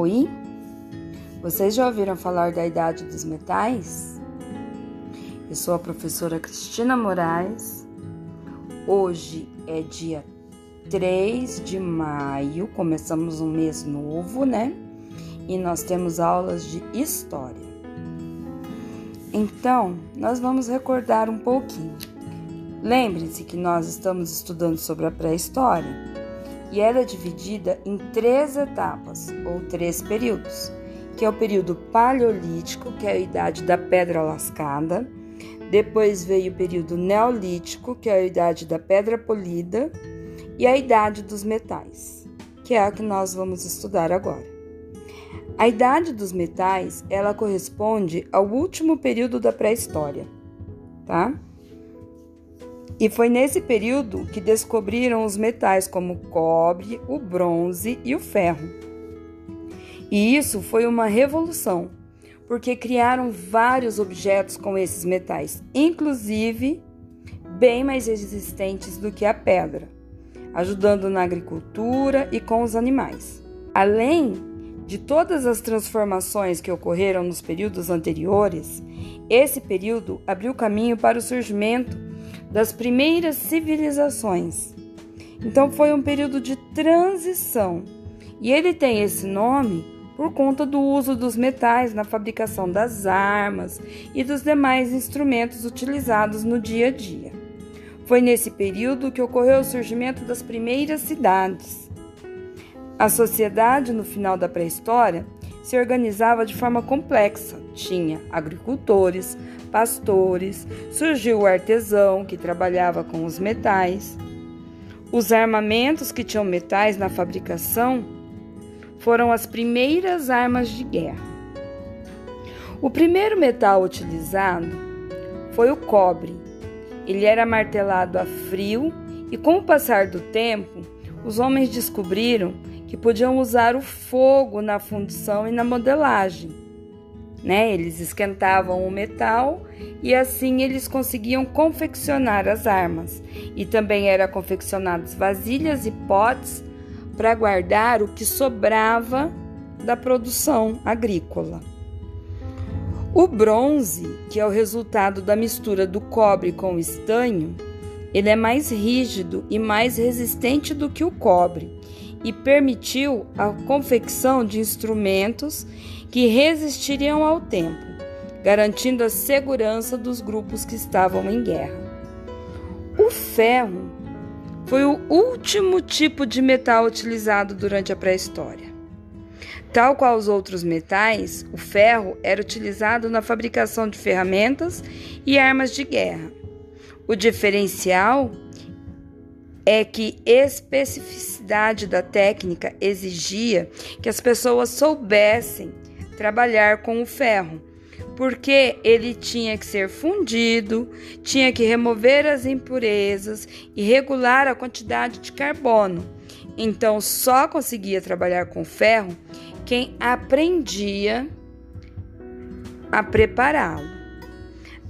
Oi? Vocês já ouviram falar da idade dos metais? Eu sou a professora Cristina Moraes. Hoje é dia 3 de maio, começamos um mês novo, né? E nós temos aulas de história. Então, nós vamos recordar um pouquinho. Lembre-se que nós estamos estudando sobre a pré-história e ela é dividida em três etapas ou três períodos, que é o período paleolítico, que é a idade da pedra lascada, depois veio o período neolítico, que é a idade da pedra polida, e a idade dos metais, que é a que nós vamos estudar agora. A idade dos metais, ela corresponde ao último período da pré-história, tá? E foi nesse período que descobriram os metais como o cobre, o bronze e o ferro. E isso foi uma revolução, porque criaram vários objetos com esses metais, inclusive bem mais resistentes do que a pedra, ajudando na agricultura e com os animais. Além de todas as transformações que ocorreram nos períodos anteriores, esse período abriu caminho para o surgimento das primeiras civilizações. Então foi um período de transição. E ele tem esse nome por conta do uso dos metais na fabricação das armas e dos demais instrumentos utilizados no dia a dia. Foi nesse período que ocorreu o surgimento das primeiras cidades. A sociedade, no final da pré-história, se organizava de forma complexa. Tinha agricultores, pastores, surgiu o artesão que trabalhava com os metais. Os armamentos que tinham metais na fabricação foram as primeiras armas de guerra. O primeiro metal utilizado foi o cobre. Ele era martelado a frio e, com o passar do tempo, os homens descobriram que podiam usar o fogo na fundição e na modelagem. Né? Eles esquentavam o metal e assim eles conseguiam confeccionar as armas. E também eram confeccionados vasilhas e potes para guardar o que sobrava da produção agrícola. O bronze, que é o resultado da mistura do cobre com o estanho, ele é mais rígido e mais resistente do que o cobre e permitiu a confecção de instrumentos que resistiriam ao tempo, garantindo a segurança dos grupos que estavam em guerra. O ferro foi o último tipo de metal utilizado durante a pré-história. Tal qual os outros metais, o ferro era utilizado na fabricação de ferramentas e armas de guerra. O diferencial é que especificidade da técnica exigia que as pessoas soubessem trabalhar com o ferro, porque ele tinha que ser fundido, tinha que remover as impurezas e regular a quantidade de carbono. Então, só conseguia trabalhar com ferro quem aprendia a prepará-lo.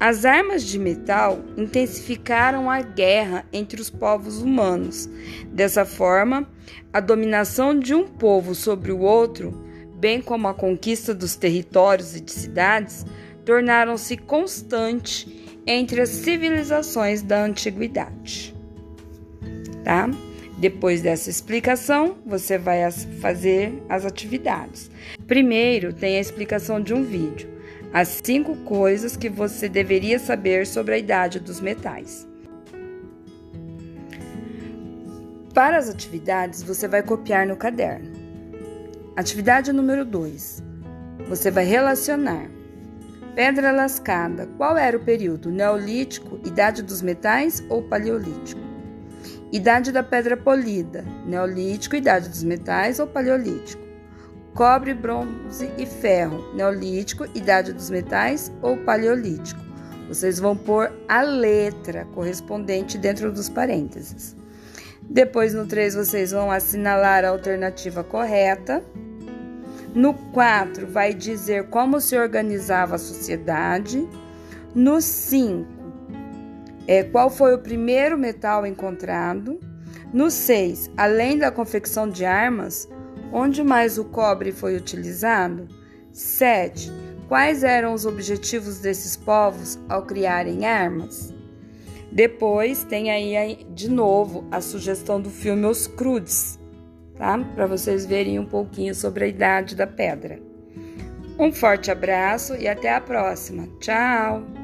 As armas de metal intensificaram a guerra entre os povos humanos. Dessa forma, a dominação de um povo sobre o outro bem como a conquista dos territórios e de cidades, tornaram-se constante entre as civilizações da antiguidade. Tá? Depois dessa explicação, você vai fazer as atividades. Primeiro, tem a explicação de um vídeo. As cinco coisas que você deveria saber sobre a idade dos metais. Para as atividades, você vai copiar no caderno. Atividade número 2. Você vai relacionar. Pedra lascada. Qual era o período? Neolítico, Idade dos Metais ou Paleolítico? Idade da Pedra Polida. Neolítico, Idade dos Metais ou Paleolítico? Cobre, bronze e ferro. Neolítico, Idade dos Metais ou Paleolítico? Vocês vão pôr a letra correspondente dentro dos parênteses. Depois, no 3, vocês vão assinalar a alternativa correta. No 4, vai dizer como se organizava a sociedade. No 5, é, qual foi o primeiro metal encontrado. No 6, além da confecção de armas, Onde mais o cobre foi utilizado? 7. Quais eram os objetivos desses povos ao criarem armas? Depois tem aí de novo a sugestão do filme Os Crudes, tá? Para vocês verem um pouquinho sobre a idade da pedra. Um forte abraço e até a próxima. Tchau!